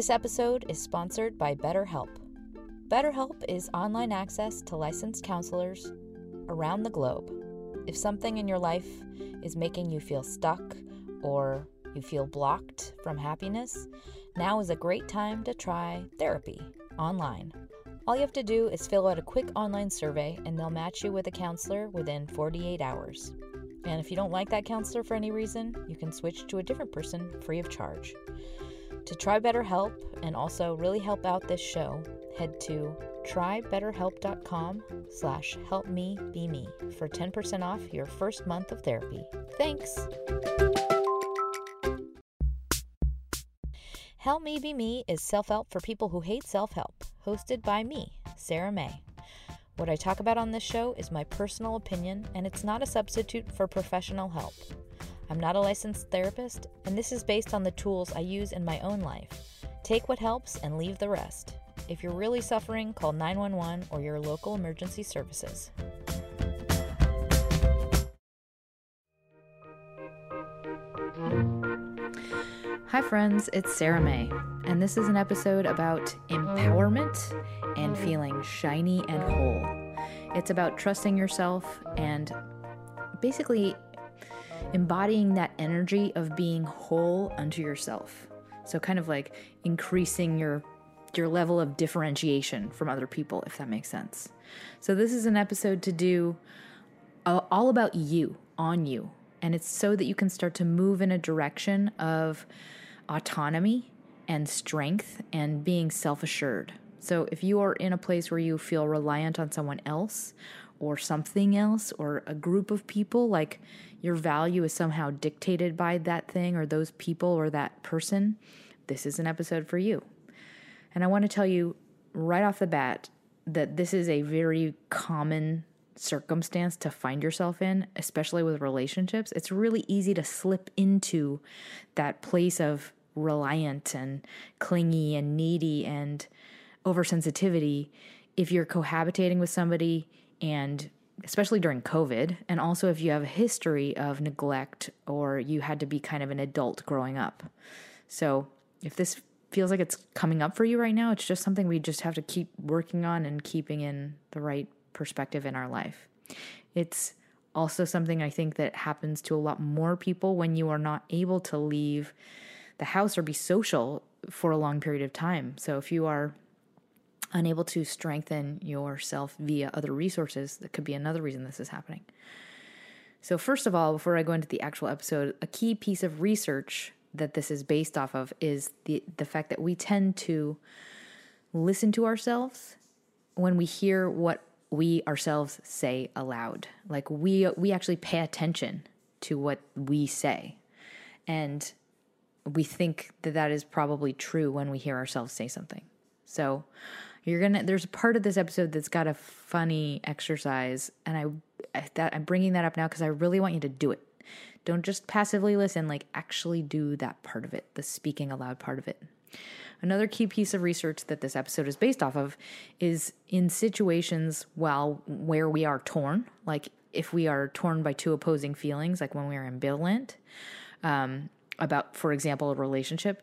This episode is sponsored by BetterHelp. BetterHelp is online access to licensed counselors around the globe. If something in your life is making you feel stuck or you feel blocked from happiness, now is a great time to try therapy online. All you have to do is fill out a quick online survey and they'll match you with a counselor within 48 hours. And if you don't like that counselor for any reason, you can switch to a different person free of charge. To try BetterHelp and also really help out this show, head to trybetterhelp.com slash helpmebeme for 10% off your first month of therapy. Thanks! Help Me Be Me is self-help for people who hate self-help, hosted by me, Sarah May. What I talk about on this show is my personal opinion, and it's not a substitute for professional help. I'm not a licensed therapist, and this is based on the tools I use in my own life. Take what helps and leave the rest. If you're really suffering, call 911 or your local emergency services. Hi, friends, it's Sarah May, and this is an episode about empowerment and feeling shiny and whole. It's about trusting yourself and basically embodying that energy of being whole unto yourself. So, kind of like increasing your your level of differentiation from other people, if that makes sense. So, this is an episode to do uh, all about you, on you. And it's so that you can start to move in a direction of autonomy and strength and being self assured. So, if you are in a place where you feel reliant on someone else or something else or a group of people, like your value is somehow dictated by that thing or those people or that person, this is an episode for you. And I want to tell you right off the bat that this is a very common circumstance to find yourself in, especially with relationships. It's really easy to slip into that place of reliant and clingy and needy and oversensitivity if you're cohabitating with somebody and especially during COVID, and also if you have a history of neglect or you had to be kind of an adult growing up. So, if this feels like it's coming up for you right now, it's just something we just have to keep working on and keeping in the right perspective in our life. It's also something I think that happens to a lot more people when you are not able to leave the house or be social for a long period of time. So if you are unable to strengthen yourself via other resources, that could be another reason this is happening. So, first of all, before I go into the actual episode, a key piece of research that this is based off of is the, the fact that we tend to listen to ourselves when we hear what we ourselves say aloud. Like we we actually pay attention to what we say. And we think that that is probably true when we hear ourselves say something. So you're gonna. There's a part of this episode that's got a funny exercise, and I I that I'm bringing that up now because I really want you to do it. Don't just passively listen. Like actually do that part of it, the speaking aloud part of it. Another key piece of research that this episode is based off of is in situations while where we are torn, like if we are torn by two opposing feelings, like when we are ambivalent um, about, for example, a relationship.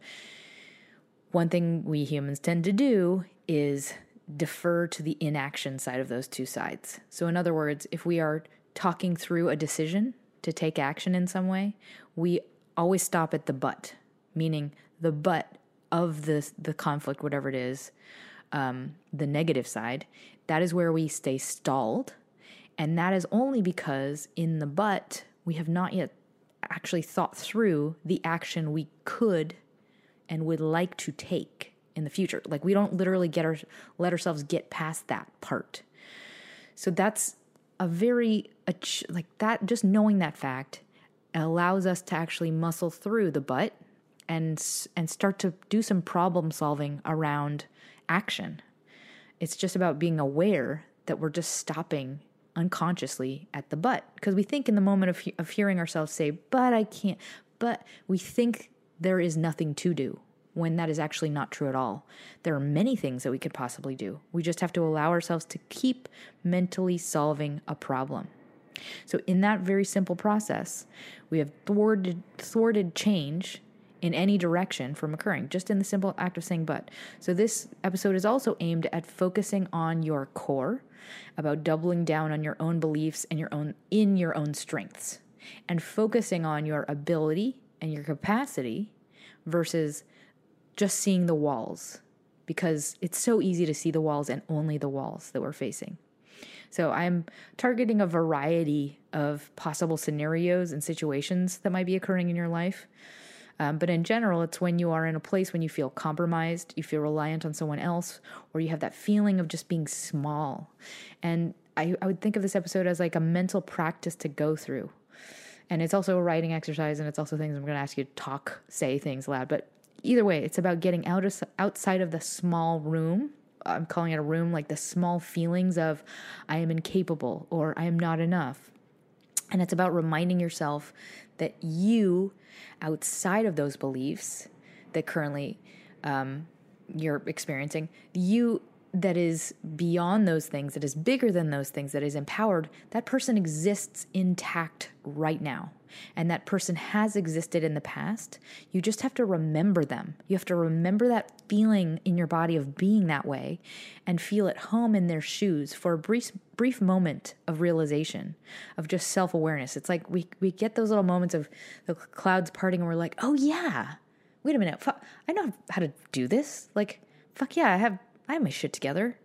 One thing we humans tend to do is defer to the inaction side of those two sides. So, in other words, if we are talking through a decision to take action in some way, we always stop at the but, meaning the but of the the conflict, whatever it is, um, the negative side. That is where we stay stalled, and that is only because in the but we have not yet actually thought through the action we could and would like to take in the future. Like we don't literally get our let ourselves get past that part. So that's a very like that just knowing that fact allows us to actually muscle through the but and and start to do some problem solving around action. It's just about being aware that we're just stopping unconsciously at the but because we think in the moment of of hearing ourselves say but I can't but we think there is nothing to do when that is actually not true at all. There are many things that we could possibly do. We just have to allow ourselves to keep mentally solving a problem. So, in that very simple process, we have thwarted, thwarted change in any direction from occurring, just in the simple act of saying but. So, this episode is also aimed at focusing on your core, about doubling down on your own beliefs and your own in your own strengths, and focusing on your ability and your capacity versus just seeing the walls because it's so easy to see the walls and only the walls that we're facing. So I'm targeting a variety of possible scenarios and situations that might be occurring in your life. Um, but in general, it's when you are in a place when you feel compromised, you feel reliant on someone else, or you have that feeling of just being small. And I, I would think of this episode as like a mental practice to go through. And it's also a writing exercise, and it's also things I'm going to ask you to talk, say things loud. But either way, it's about getting out of, outside of the small room. I'm calling it a room, like the small feelings of I am incapable or I am not enough. And it's about reminding yourself that you, outside of those beliefs that currently um, you're experiencing, you that is beyond those things, that is bigger than those things, that is empowered, that person exists intact right now. And that person has existed in the past. You just have to remember them. You have to remember that feeling in your body of being that way and feel at home in their shoes for a brief brief moment of realization, of just self-awareness. It's like we we get those little moments of the clouds parting and we're like, "Oh yeah. Wait a minute. I know how to do this." Like, fuck yeah, I have I have my shit together.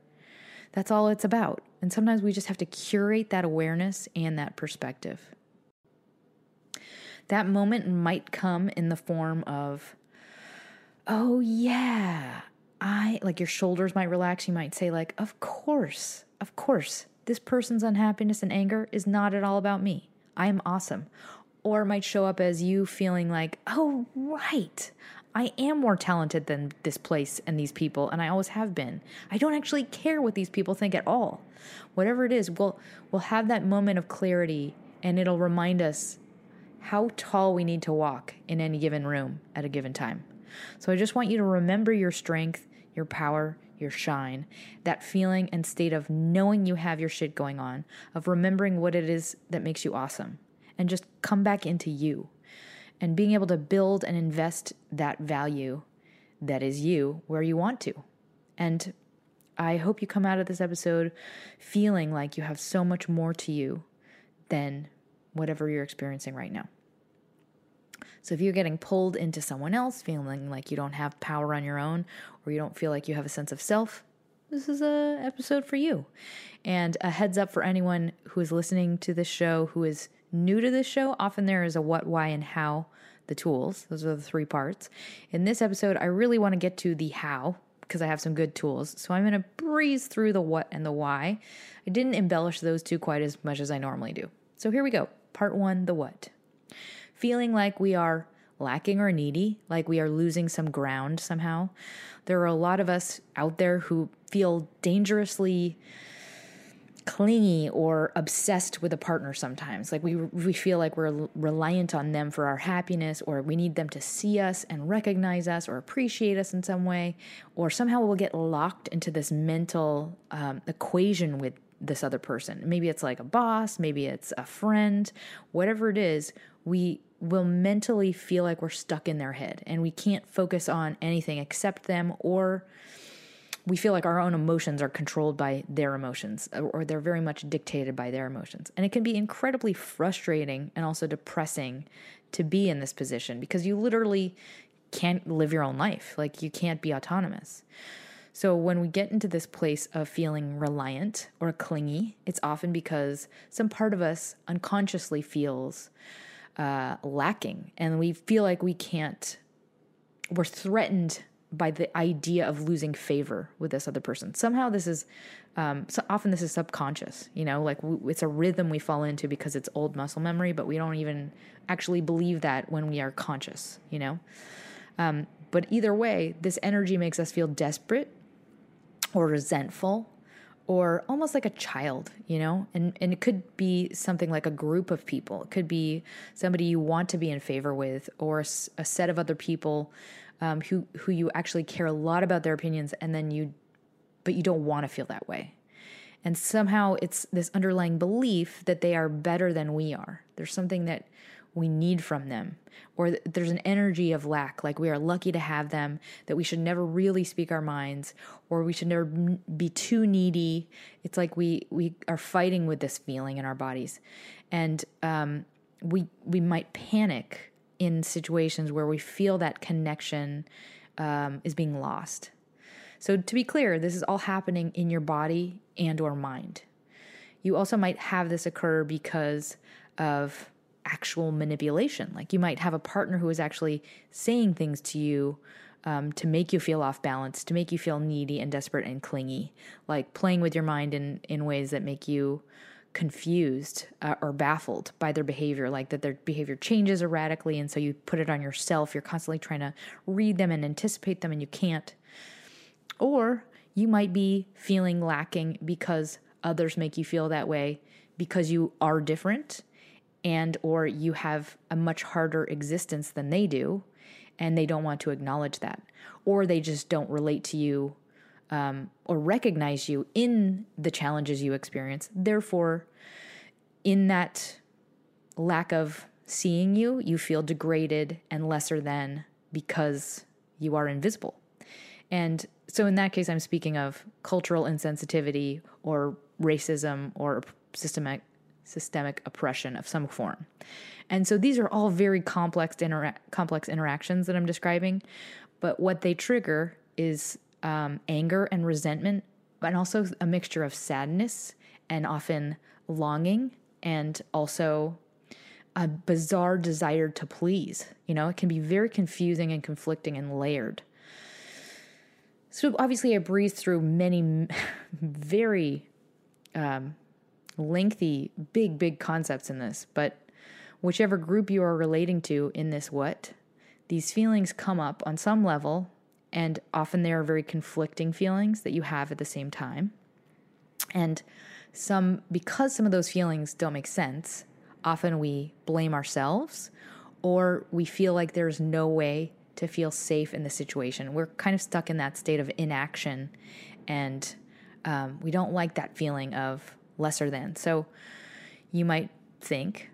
That's all it's about. And sometimes we just have to curate that awareness and that perspective. That moment might come in the form of, oh, yeah, I like your shoulders might relax. You might say, like, of course, of course, this person's unhappiness and anger is not at all about me. I am awesome. Or it might show up as you feeling like, oh, right, I am more talented than this place and these people, and I always have been. I don't actually care what these people think at all. Whatever it is, we'll, we'll have that moment of clarity, and it'll remind us how tall we need to walk in any given room at a given time. So I just want you to remember your strength, your power, your shine, that feeling and state of knowing you have your shit going on, of remembering what it is that makes you awesome, and just come back into you and being able to build and invest that value that is you where you want to. And I hope you come out of this episode feeling like you have so much more to you than whatever you're experiencing right now. So if you're getting pulled into someone else, feeling like you don't have power on your own, or you don't feel like you have a sense of self, this is a episode for you. And a heads up for anyone who is listening to this show who is new to this show, often there is a what, why, and how, the tools. Those are the three parts. In this episode, I really want to get to the how because I have some good tools. So I'm going to breeze through the what and the why. I didn't embellish those two quite as much as I normally do. So here we go. Part one the what. Feeling like we are lacking or needy, like we are losing some ground somehow. There are a lot of us out there who feel dangerously clingy or obsessed with a partner sometimes. Like we we feel like we're reliant on them for our happiness or we need them to see us and recognize us or appreciate us in some way or somehow we'll get locked into this mental um, equation with this other person. Maybe it's like a boss maybe it's a friend whatever it is we will mentally feel like we're stuck in their head and we can't focus on anything except them or we feel like our own emotions are controlled by their emotions or they're very much dictated by their emotions. And it can be incredibly frustrating and also depressing to be in this position because you literally can't live your own life. Like you can't be autonomous. So when we get into this place of feeling reliant or clingy, it's often because some part of us unconsciously feels uh, lacking and we feel like we can't, we're threatened by the idea of losing favor with this other person. Somehow this is, um, so often this is subconscious, you know, like w- it's a rhythm we fall into because it's old muscle memory, but we don't even actually believe that when we are conscious, you know? Um, but either way, this energy makes us feel desperate or resentful or almost like a child, you know? And and it could be something like a group of people. It could be somebody you want to be in favor with or a, a set of other people um, who who you actually care a lot about their opinions, and then you, but you don't want to feel that way. And somehow it's this underlying belief that they are better than we are. There's something that we need from them, or th- there's an energy of lack, like we are lucky to have them, that we should never really speak our minds, or we should never be too needy. It's like we we are fighting with this feeling in our bodies, and um, we we might panic in situations where we feel that connection um, is being lost. So to be clear, this is all happening in your body and or mind. You also might have this occur because of actual manipulation. Like you might have a partner who is actually saying things to you um, to make you feel off balance, to make you feel needy and desperate and clingy, like playing with your mind in, in ways that make you confused uh, or baffled by their behavior, like that their behavior changes erratically. And so you put it on yourself. You're constantly trying to read them and anticipate them, and you can't. Or you might be feeling lacking because others make you feel that way because you are different and or you have a much harder existence than they do and they don't want to acknowledge that or they just don't relate to you um, or recognize you in the challenges you experience therefore in that lack of seeing you you feel degraded and lesser than because you are invisible and so in that case i'm speaking of cultural insensitivity or racism or systemic systemic oppression of some form. And so these are all very complex intera- complex interactions that I'm describing, but what they trigger is um, anger and resentment, but also a mixture of sadness and often longing and also a bizarre desire to please. You know, it can be very confusing and conflicting and layered. So obviously, I breezed through many very um, lengthy, big, big concepts in this, but whichever group you are relating to in this what, these feelings come up on some level, and often there are very conflicting feelings that you have at the same time. And some, because some of those feelings don't make sense, often we blame ourselves or we feel like there's no way to feel safe in the situation. We're kind of stuck in that state of inaction and um, we don't like that feeling of lesser than. So you might think,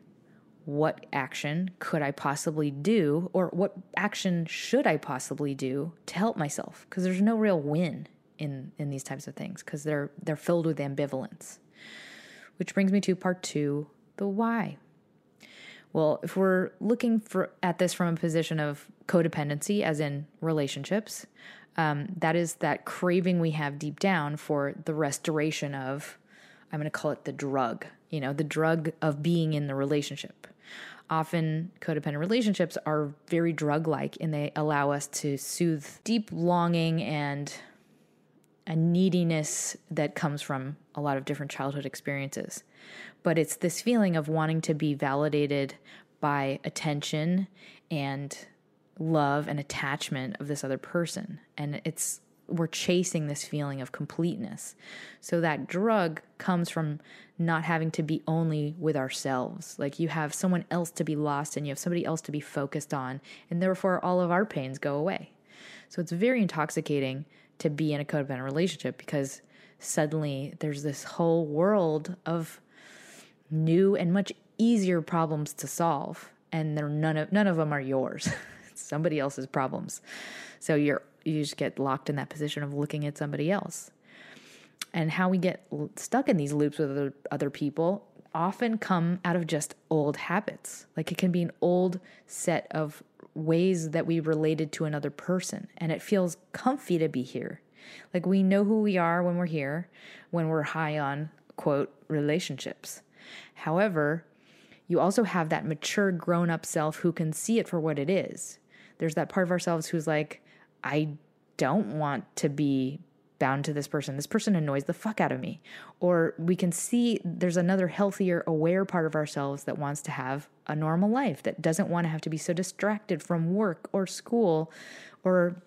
what action could I possibly do, or what action should I possibly do to help myself? Because there's no real win in in these types of things because they're they're filled with ambivalence. Which brings me to part two, the why. Well, if we're looking for at this from a position of codependency, as in relationships, um, that is that craving we have deep down for the restoration of I'm going to call it the drug, you know, the drug of being in the relationship. Often, codependent relationships are very drug like and they allow us to soothe deep longing and a neediness that comes from a lot of different childhood experiences. But it's this feeling of wanting to be validated by attention and love and attachment of this other person. And it's we're chasing this feeling of completeness. So that drug comes from not having to be only with ourselves. Like you have someone else to be lost and you have somebody else to be focused on, and therefore all of our pains go away. So it's very intoxicating to be in a codependent relationship because suddenly there's this whole world of new and much easier problems to solve and they're none of none of them are yours. somebody else's problems. So you're you just get locked in that position of looking at somebody else. And how we get stuck in these loops with other, other people often come out of just old habits. Like it can be an old set of ways that we related to another person, and it feels comfy to be here. Like we know who we are when we're here, when we're high on quote relationships. However, you also have that mature grown up self who can see it for what it is. There's that part of ourselves who's like, I don't want to be bound to this person. This person annoys the fuck out of me. Or we can see there's another healthier, aware part of ourselves that wants to have a normal life, that doesn't want to have to be so distracted from work or school, or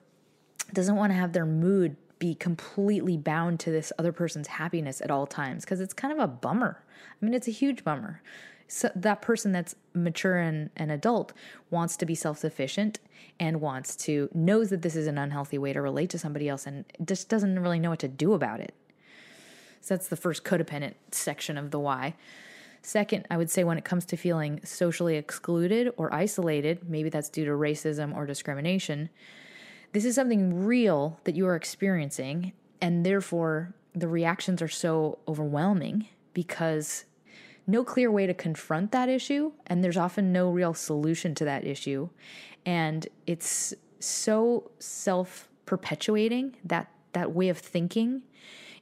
doesn't want to have their mood be completely bound to this other person's happiness at all times because it's kind of a bummer. I mean, it's a huge bummer so that person that's mature and an adult wants to be self-sufficient and wants to knows that this is an unhealthy way to relate to somebody else and just doesn't really know what to do about it. So that's the first codependent section of the why. Second, I would say when it comes to feeling socially excluded or isolated, maybe that's due to racism or discrimination, this is something real that you are experiencing, and therefore the reactions are so overwhelming because no clear way to confront that issue, and there's often no real solution to that issue. And it's so self perpetuating that that way of thinking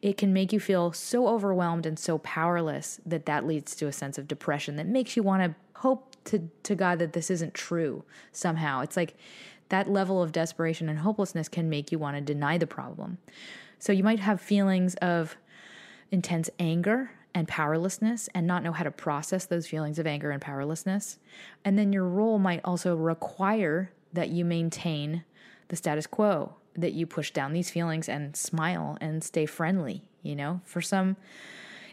it can make you feel so overwhelmed and so powerless that that leads to a sense of depression that makes you want to hope to, to God that this isn't true somehow. It's like that level of desperation and hopelessness can make you want to deny the problem. So you might have feelings of intense anger and powerlessness and not know how to process those feelings of anger and powerlessness. And then your role might also require that you maintain the status quo that you push down these feelings and smile and stay friendly, you know? For some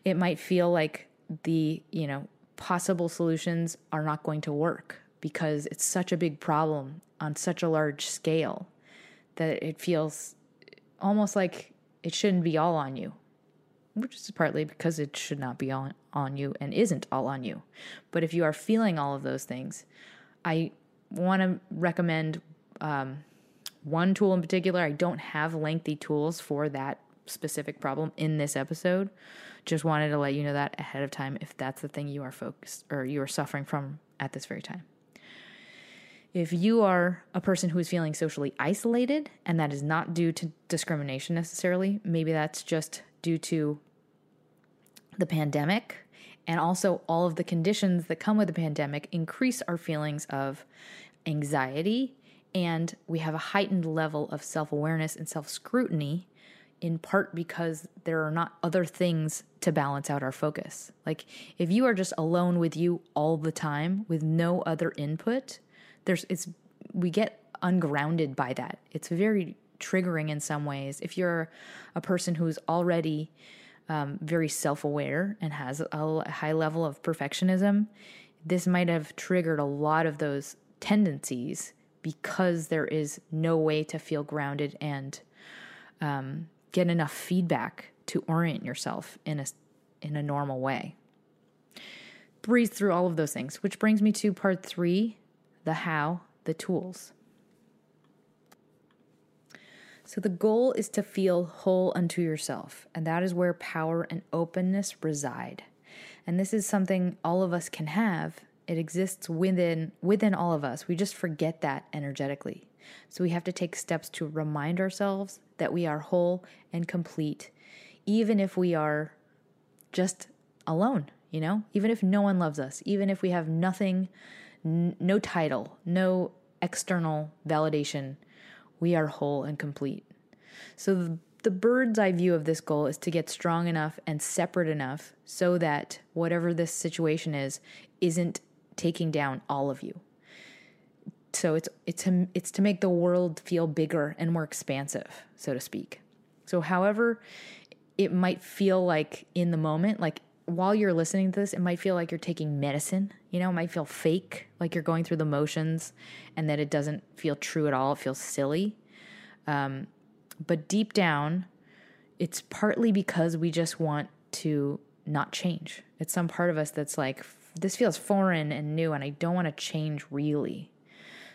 it might feel like the, you know, possible solutions are not going to work because it's such a big problem on such a large scale that it feels almost like it shouldn't be all on you, which is partly because it should not be on, on you and isn't all on you. But if you are feeling all of those things, I want to recommend um, one tool in particular. I don't have lengthy tools for that specific problem in this episode. Just wanted to let you know that ahead of time if that's the thing you are focused or you are suffering from at this very time. If you are a person who is feeling socially isolated, and that is not due to discrimination necessarily, maybe that's just due to the pandemic and also all of the conditions that come with the pandemic increase our feelings of anxiety and we have a heightened level of self awareness and self scrutiny, in part because there are not other things to balance out our focus. Like, if you are just alone with you all the time with no other input, there's, it's, we get ungrounded by that. It's very triggering in some ways. If you're a person who's already um, very self aware and has a high level of perfectionism, this might have triggered a lot of those tendencies because there is no way to feel grounded and um, get enough feedback to orient yourself in a in a normal way. Breathe through all of those things, which brings me to part three: the how, the tools. So, the goal is to feel whole unto yourself, and that is where power and openness reside. And this is something all of us can have it exists within within all of us. We just forget that energetically. So we have to take steps to remind ourselves that we are whole and complete even if we are just alone, you know? Even if no one loves us, even if we have nothing n- no title, no external validation, we are whole and complete. So the, the bird's eye view of this goal is to get strong enough and separate enough so that whatever this situation is isn't taking down all of you. So it's it's it's to make the world feel bigger and more expansive, so to speak. So however it might feel like in the moment, like while you're listening to this, it might feel like you're taking medicine. You know, it might feel fake, like you're going through the motions, and that it doesn't feel true at all. It feels silly. Um, but deep down, it's partly because we just want to not change. It's some part of us that's like, this feels foreign and new, and I don't want to change really.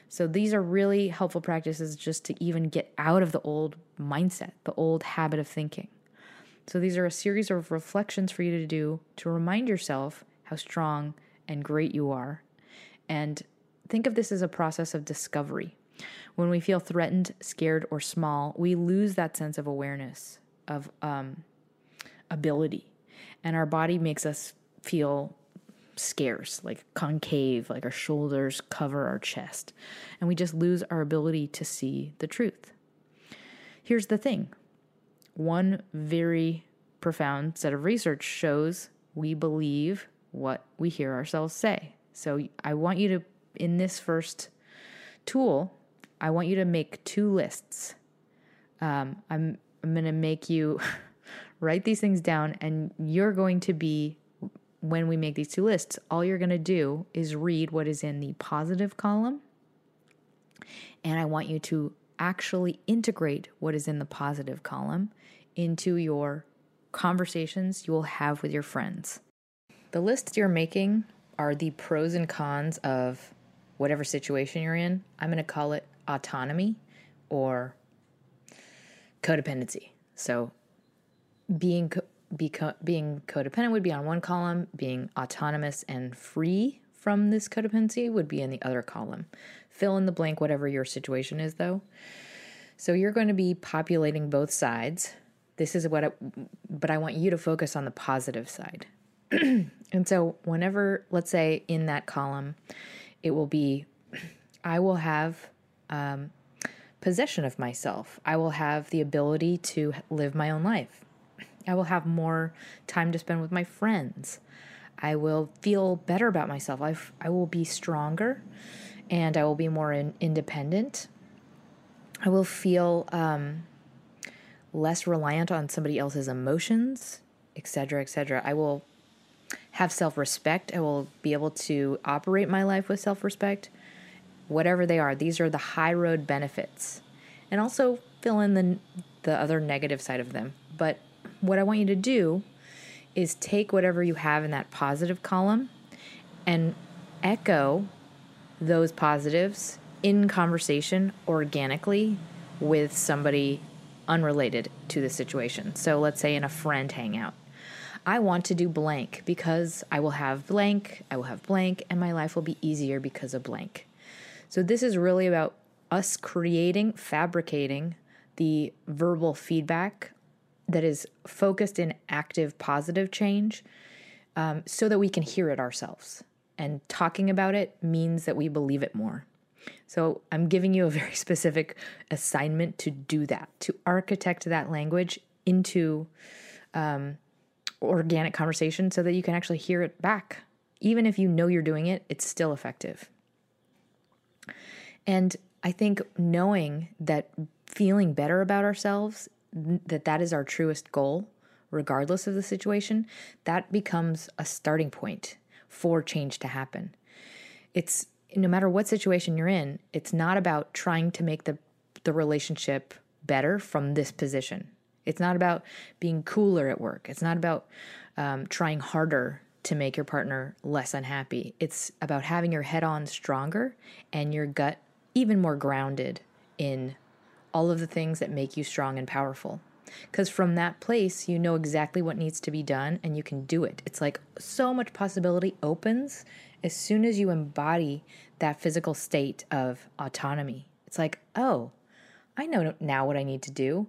So these are really helpful practices just to even get out of the old mindset, the old habit of thinking. So these are a series of reflections for you to do to remind yourself how strong and great you are. And think of this as a process of discovery. When we feel threatened, scared, or small, we lose that sense of awareness, of um, ability. And our body makes us feel scarce, like concave, like our shoulders cover our chest, and we just lose our ability to see the truth. Here's the thing one very profound set of research shows we believe what we hear ourselves say. So I want you to, in this first tool, I want you to make two lists. Um, I'm I'm going to make you write these things down, and you're going to be when we make these two lists, all you're going to do is read what is in the positive column. And I want you to actually integrate what is in the positive column into your conversations you will have with your friends. The lists you're making are the pros and cons of whatever situation you're in. I'm going to call it autonomy or codependency. So being co- be being codependent would be on one column, being autonomous and free from this codependency would be in the other column. Fill in the blank whatever your situation is though. So you're going to be populating both sides. This is what I, but I want you to focus on the positive side. and so whenever let's say in that column it will be I will have um, possession of myself. I will have the ability to live my own life. I will have more time to spend with my friends. I will feel better about myself. I, I will be stronger and I will be more in, independent. I will feel um, less reliant on somebody else's emotions, etc., etc. I will have self respect. I will be able to operate my life with self respect, whatever they are. These are the high road benefits. And also fill in the, the other negative side of them. But what I want you to do is take whatever you have in that positive column and echo those positives in conversation organically with somebody unrelated to the situation. So let's say in a friend hangout. I want to do blank because I will have blank, I will have blank, and my life will be easier because of blank. So this is really about us creating, fabricating the verbal feedback that is focused in active positive change um, so that we can hear it ourselves. And talking about it means that we believe it more. So I'm giving you a very specific assignment to do that, to architect that language into um, organic conversation so that you can actually hear it back. Even if you know you're doing it, it's still effective. And I think knowing that feeling better about ourselves that that is our truest goal, regardless of the situation, that becomes a starting point for change to happen. It's no matter what situation you're in, it's not about trying to make the the relationship better from this position. It's not about being cooler at work. It's not about um, trying harder to make your partner less unhappy. It's about having your head on stronger and your gut even more grounded in all of the things that make you strong and powerful. Because from that place, you know exactly what needs to be done and you can do it. It's like so much possibility opens as soon as you embody that physical state of autonomy. It's like, oh, I know now what I need to do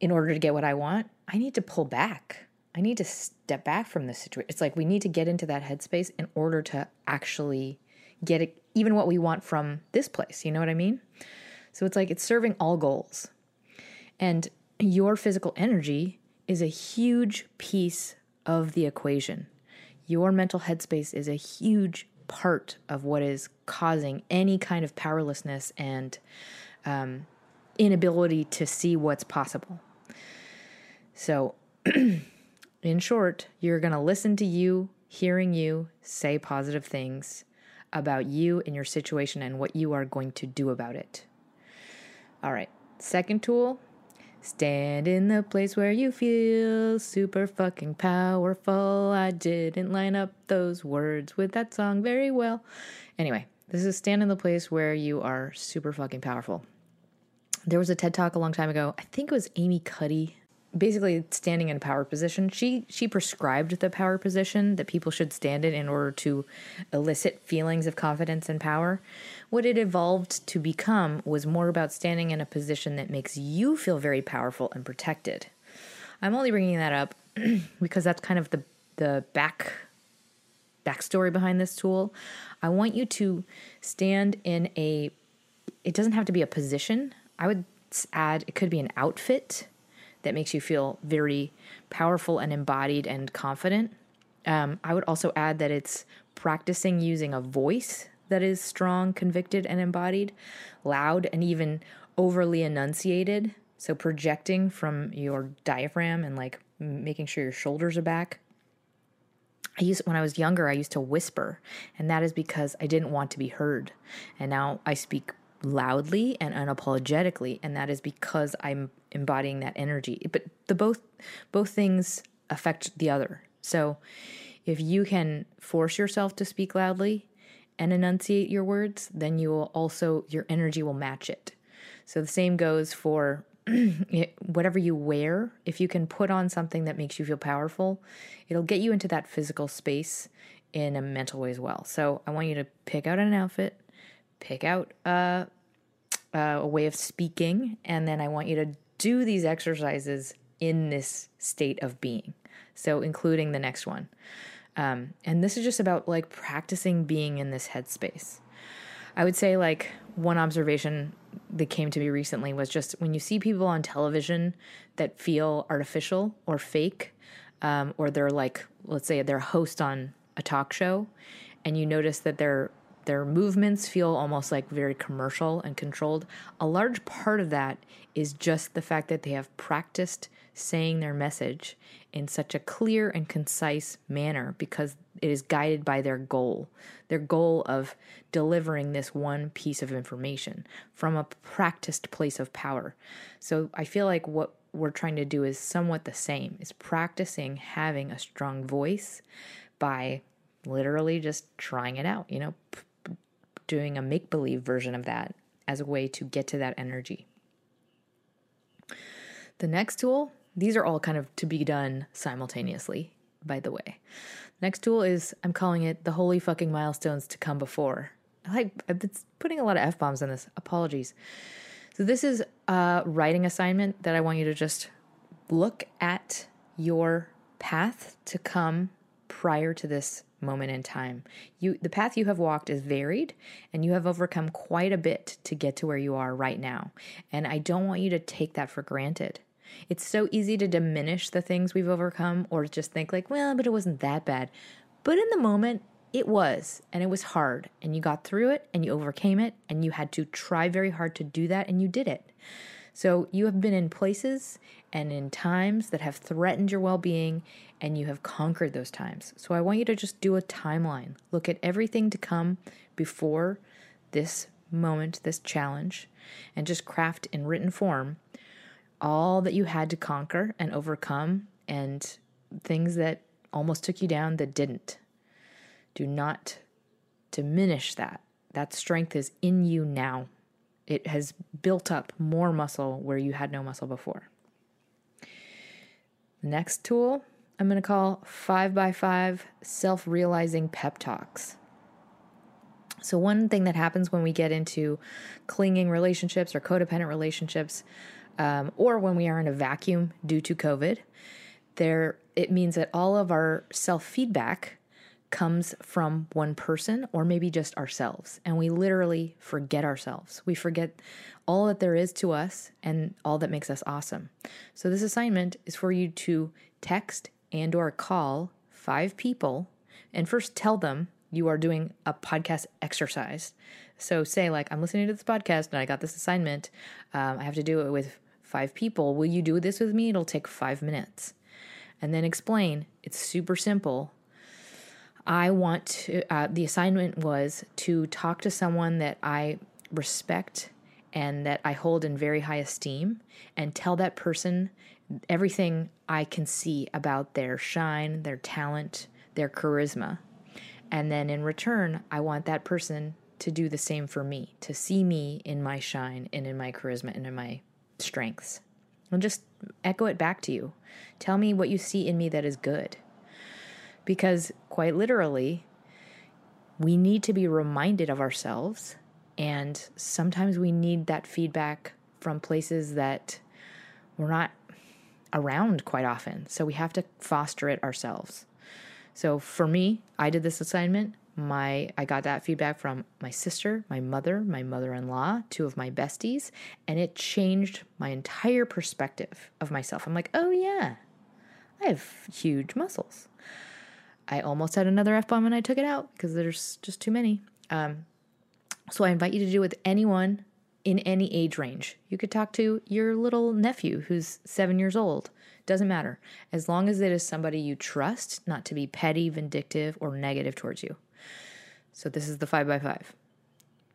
in order to get what I want. I need to pull back. I need to step back from this situation. It's like we need to get into that headspace in order to actually get it, even what we want from this place. You know what I mean? So it's like it's serving all goals. And your physical energy is a huge piece of the equation. Your mental headspace is a huge part of what is causing any kind of powerlessness and um, inability to see what's possible. So, in short, you're going to listen to you, hearing you say positive things about you and your situation and what you are going to do about it. All right, second tool stand in the place where you feel super fucking powerful. I didn't line up those words with that song very well. Anyway, this is stand in the place where you are super fucking powerful. There was a TED talk a long time ago. I think it was Amy Cuddy basically standing in a power position. She she prescribed the power position that people should stand in in order to elicit feelings of confidence and power. What it evolved to become was more about standing in a position that makes you feel very powerful and protected. I'm only bringing that up because that's kind of the the back backstory behind this tool. I want you to stand in a it doesn't have to be a position. I would add it could be an outfit that makes you feel very powerful and embodied and confident. Um, I would also add that it's practicing using a voice that is strong, convicted, and embodied, loud, and even overly enunciated. So projecting from your diaphragm and like making sure your shoulders are back. I used when I was younger, I used to whisper, and that is because I didn't want to be heard. And now I speak loudly and unapologetically and that is because I'm embodying that energy but the both both things affect the other so If you can force yourself to speak loudly and enunciate your words, then you will also, your energy will match it. So the same goes for whatever you wear. If you can put on something that makes you feel powerful, it'll get you into that physical space in a mental way as well. So I want you to pick out an outfit, pick out a, a way of speaking, and then I want you to do these exercises in this state of being. So, including the next one. Um, and this is just about like practicing being in this headspace. I would say, like, one observation that came to me recently was just when you see people on television that feel artificial or fake, um, or they're like, let's say they're a host on a talk show, and you notice that their their movements feel almost like very commercial and controlled. A large part of that is just the fact that they have practiced saying their message in such a clear and concise manner because it is guided by their goal, their goal of delivering this one piece of information from a practiced place of power. So I feel like what we're trying to do is somewhat the same is practicing having a strong voice by literally just trying it out, you know, p- doing a make believe version of that as a way to get to that energy. The next tool these are all kind of to be done simultaneously, by the way. Next tool is I'm calling it the holy fucking milestones to come before. I like been putting a lot of f bombs in this. Apologies. So this is a writing assignment that I want you to just look at your path to come prior to this moment in time. You the path you have walked is varied and you have overcome quite a bit to get to where you are right now. And I don't want you to take that for granted. It's so easy to diminish the things we've overcome or just think, like, well, but it wasn't that bad. But in the moment, it was, and it was hard, and you got through it and you overcame it, and you had to try very hard to do that, and you did it. So you have been in places and in times that have threatened your well being, and you have conquered those times. So I want you to just do a timeline. Look at everything to come before this moment, this challenge, and just craft in written form all that you had to conquer and overcome and things that almost took you down that didn't. Do not diminish that. That strength is in you now. It has built up more muscle where you had no muscle before. The next tool I'm going to call 5 by 5 self realizing pep talks. So, one thing that happens when we get into clinging relationships or codependent relationships um, or when we are in a vacuum due to COVID, there it means that all of our self feedback comes from one person or maybe just ourselves. And we literally forget ourselves. We forget all that there is to us and all that makes us awesome. So this assignment is for you to text and or call five people and first tell them you are doing a podcast exercise. So say like I'm listening to this podcast and I got this assignment. Um, I have to do it with five people. Will you do this with me? It'll take five minutes. And then explain. It's super simple. I want to, uh, the assignment was to talk to someone that I respect and that I hold in very high esteem and tell that person everything I can see about their shine, their talent, their charisma. And then in return, I want that person to do the same for me, to see me in my shine and in my charisma and in my strengths. And just echo it back to you. Tell me what you see in me that is good. Because quite literally, we need to be reminded of ourselves. And sometimes we need that feedback from places that we're not around quite often. So we have to foster it ourselves. So for me, I did this assignment my I got that feedback from my sister, my mother, my mother-in-law, two of my besties, and it changed my entire perspective of myself. I'm like, "Oh yeah. I have huge muscles." I almost had another F bomb and I took it out because there's just too many. Um, so I invite you to do it with anyone in any age range. You could talk to your little nephew who's seven years old. Doesn't matter. As long as it is somebody you trust, not to be petty, vindictive, or negative towards you. So this is the 5 by 5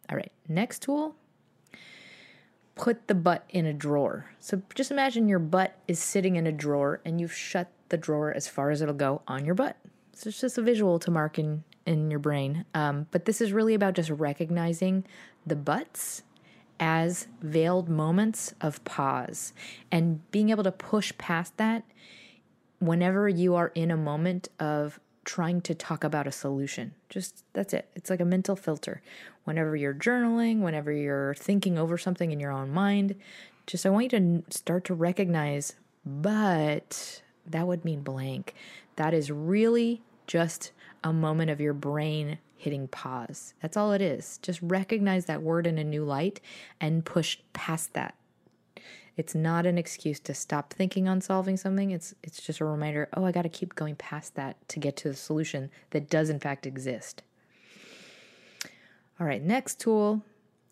All right, next tool put the butt in a drawer. So just imagine your butt is sitting in a drawer and you've shut the drawer as far as it'll go on your butt. So it's just a visual to mark in, in your brain. Um, but this is really about just recognizing the buts as veiled moments of pause and being able to push past that whenever you are in a moment of trying to talk about a solution. Just that's it. It's like a mental filter. Whenever you're journaling, whenever you're thinking over something in your own mind, just I want you to start to recognize, but that would mean blank. That is really just a moment of your brain hitting pause. That's all it is. Just recognize that word in a new light and push past that. It's not an excuse to stop thinking on solving something. It's it's just a reminder, oh, I got to keep going past that to get to the solution that does in fact exist. All right, next tool.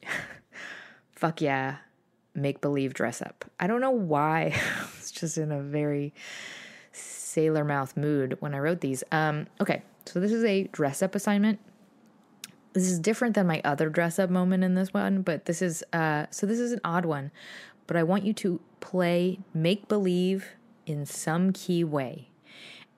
Fuck yeah, make believe dress up. I don't know why. it's just in a very sailor mouth mood when I wrote these. Um, okay, so this is a dress up assignment. This is different than my other dress up moment in this one, but this is uh, so this is an odd one. But I want you to play make believe in some key way,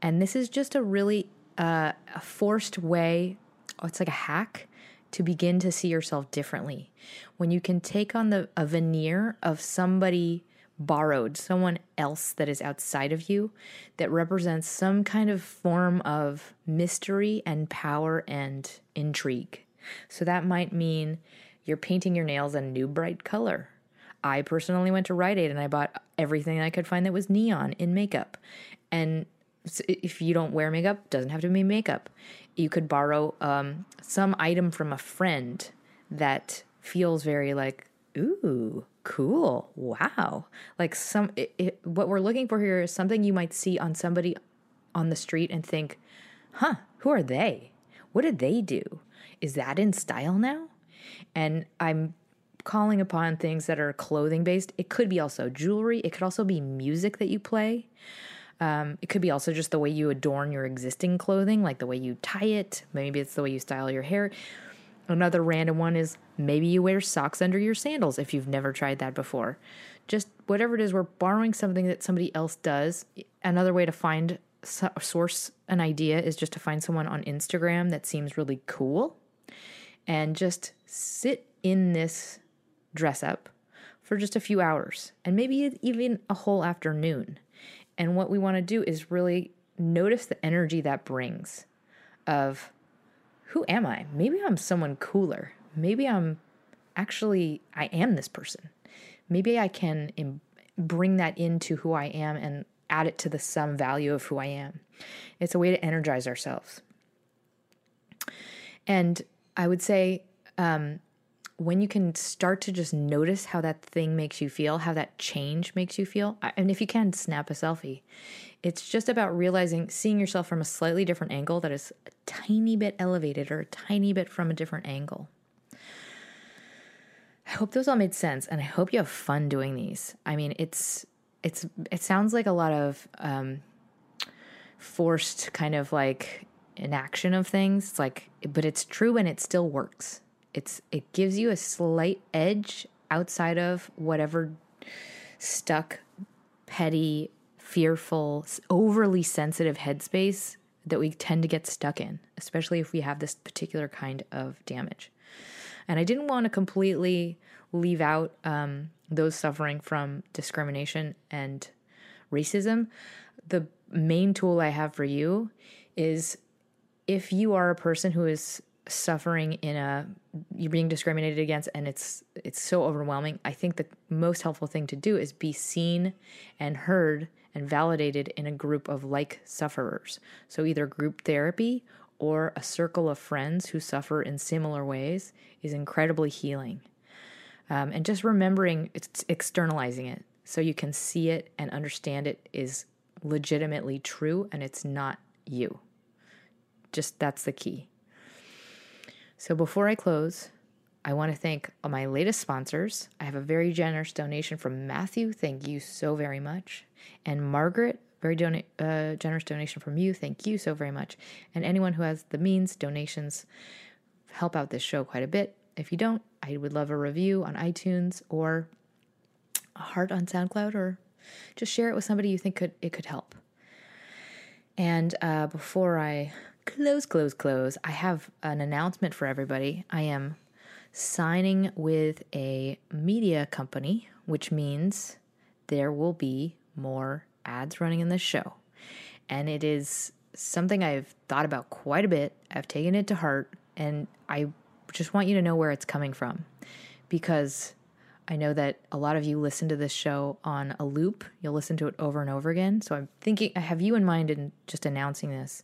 and this is just a really uh, a forced way. Oh, it's like a hack to begin to see yourself differently. When you can take on the a veneer of somebody borrowed, someone else that is outside of you that represents some kind of form of mystery and power and intrigue. So that might mean you're painting your nails a new bright color. I personally went to Rite Aid and I bought everything I could find that was neon in makeup. And if you don't wear makeup, doesn't have to be makeup. You could borrow um, some item from a friend that feels very like, ooh, cool, wow. Like some, it, it, what we're looking for here is something you might see on somebody on the street and think, huh, who are they? What did they do? Is that in style now? And I'm calling upon things that are clothing based. It could be also jewelry, it could also be music that you play. Um, it could be also just the way you adorn your existing clothing, like the way you tie it. Maybe it's the way you style your hair. Another random one is maybe you wear socks under your sandals if you've never tried that before. Just whatever it is, we're borrowing something that somebody else does. Another way to find source an idea is just to find someone on Instagram that seems really cool and just sit in this dress up for just a few hours and maybe even a whole afternoon. And what we want to do is really notice the energy that brings of who am I? Maybe I'm someone cooler. Maybe I'm actually I am this person. Maybe I can Im- bring that into who I am and add it to the sum value of who I am. It's a way to energize ourselves. And I would say um, when you can start to just notice how that thing makes you feel, how that change makes you feel, and if you can, snap a selfie. It's just about realizing, seeing yourself from a slightly different angle that is a tiny bit elevated or a tiny bit from a different angle. I hope those all made sense, and I hope you have fun doing these. I mean, it's it's it sounds like a lot of um, forced kind of like inaction of things. It's like, but it's true and it still works. It's it gives you a slight edge outside of whatever stuck, petty, fearful, overly sensitive headspace that we tend to get stuck in, especially if we have this particular kind of damage. And I didn't want to completely leave out um, those suffering from discrimination and racism. The main tool I have for you is if you are a person who is suffering in a you're being discriminated against and it's it's so overwhelming. I think the most helpful thing to do is be seen and heard and validated in a group of like sufferers. So either group therapy or a circle of friends who suffer in similar ways is incredibly healing. Um, and just remembering it's externalizing it. So you can see it and understand it is legitimately true and it's not you. Just that's the key so before I close, I want to thank my latest sponsors. I have a very generous donation from Matthew. Thank you so very much. And Margaret, very dona- uh, generous donation from you. Thank you so very much. And anyone who has the means, donations help out this show quite a bit. If you don't, I would love a review on iTunes or a heart on SoundCloud or just share it with somebody you think could it could help. And uh, before I close, close, close, I have an announcement for everybody. I am signing with a media company, which means there will be more ads running in this show. And it is something I've thought about quite a bit. I've taken it to heart, and I just want you to know where it's coming from because I know that a lot of you listen to this show on a loop. You'll listen to it over and over again. So I'm thinking, I have you in mind in just announcing this.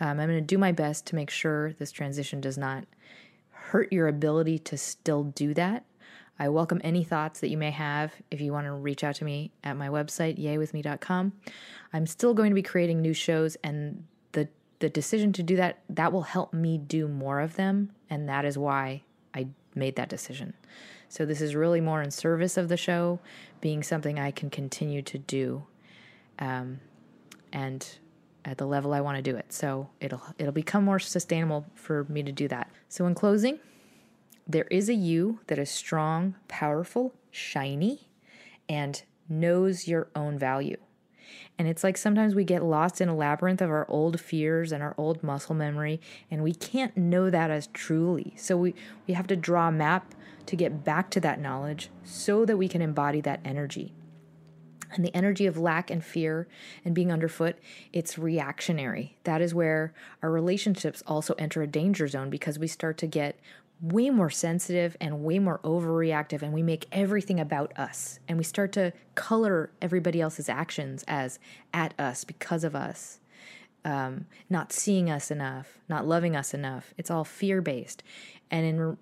Um, I'm going to do my best to make sure this transition does not hurt your ability to still do that. I welcome any thoughts that you may have if you want to reach out to me at my website, yaywithme.com. I'm still going to be creating new shows, and the, the decision to do that, that will help me do more of them. And that is why I made that decision. So this is really more in service of the show, being something I can continue to do, um, and at the level I want to do it. So it'll it'll become more sustainable for me to do that. So in closing, there is a you that is strong, powerful, shiny, and knows your own value. And it's like sometimes we get lost in a labyrinth of our old fears and our old muscle memory, and we can't know that as truly. So we, we have to draw a map to get back to that knowledge so that we can embody that energy. And the energy of lack and fear and being underfoot, it's reactionary. That is where our relationships also enter a danger zone because we start to get way more sensitive and way more overreactive and we make everything about us and we start to color everybody else's actions as at us because of us. Um, not seeing us enough not loving us enough. It's all fear based and in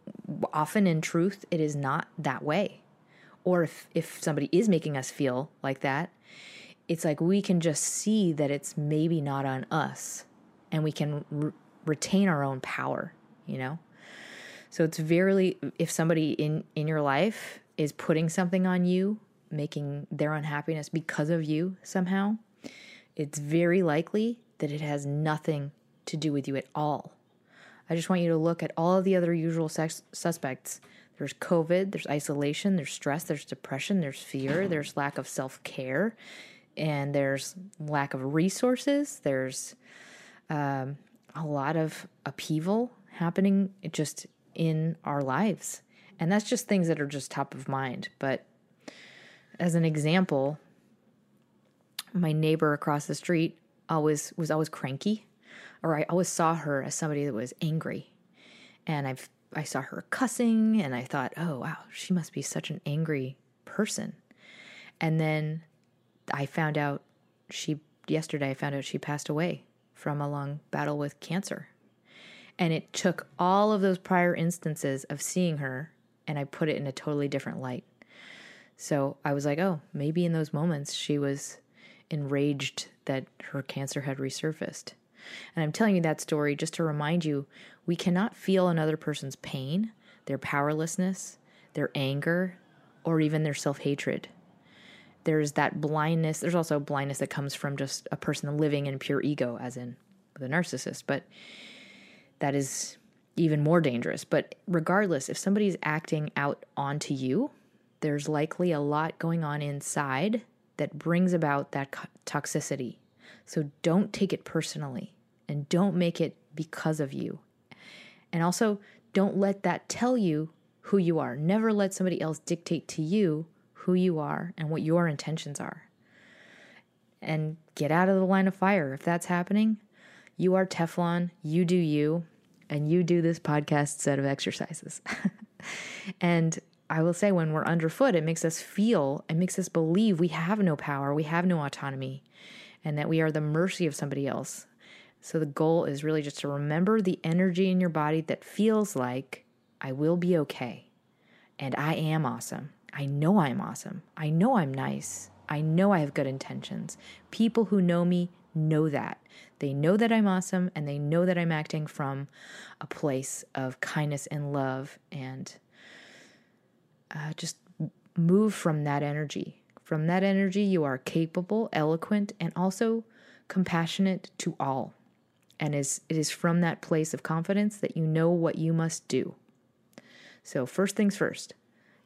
often in truth it is not that way or if if somebody is making us feel like that it's like we can just see that it's maybe not on us and we can re- retain our own power you know so it's very if somebody in in your life is putting something on you, making their unhappiness because of you somehow, it's very likely that it has nothing to do with you at all. I just want you to look at all of the other usual sex- suspects. There's COVID, there's isolation, there's stress, there's depression, there's fear, there's lack of self care, and there's lack of resources. There's um, a lot of upheaval happening just in our lives. And that's just things that are just top of mind. But as an example, my neighbor across the street always was always cranky, or I always saw her as somebody that was angry. And I've I saw her cussing and I thought, "Oh, wow, she must be such an angry person." And then I found out she yesterday I found out she passed away from a long battle with cancer. And it took all of those prior instances of seeing her and I put it in a totally different light. So I was like, oh, maybe in those moments she was enraged that her cancer had resurfaced. And I'm telling you that story just to remind you we cannot feel another person's pain, their powerlessness, their anger, or even their self hatred. There's that blindness. There's also blindness that comes from just a person living in pure ego, as in the narcissist. But that is even more dangerous. But regardless, if somebody's acting out onto you, there's likely a lot going on inside that brings about that toxicity. So don't take it personally and don't make it because of you. And also, don't let that tell you who you are. Never let somebody else dictate to you who you are and what your intentions are. And get out of the line of fire. If that's happening, you are Teflon, you do you, and you do this podcast set of exercises. and I will say, when we're underfoot, it makes us feel, it makes us believe we have no power, we have no autonomy, and that we are the mercy of somebody else. So the goal is really just to remember the energy in your body that feels like, I will be okay. And I am awesome. I know I'm awesome. I know I'm nice. I know I have good intentions. People who know me know that. They know that I'm awesome and they know that I'm acting from a place of kindness and love and uh, just move from that energy. From that energy, you are capable, eloquent, and also compassionate to all. And is, it is from that place of confidence that you know what you must do. So, first things first,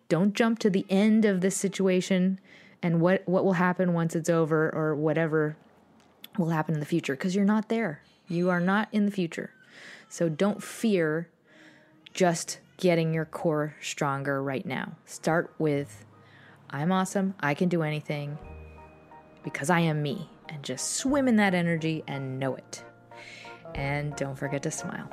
don't jump to the end of this situation and what, what will happen once it's over or whatever will happen in the future because you're not there. You are not in the future. So don't fear just getting your core stronger right now. Start with I'm awesome, I can do anything because I am me, and just swim in that energy and know it. And don't forget to smile.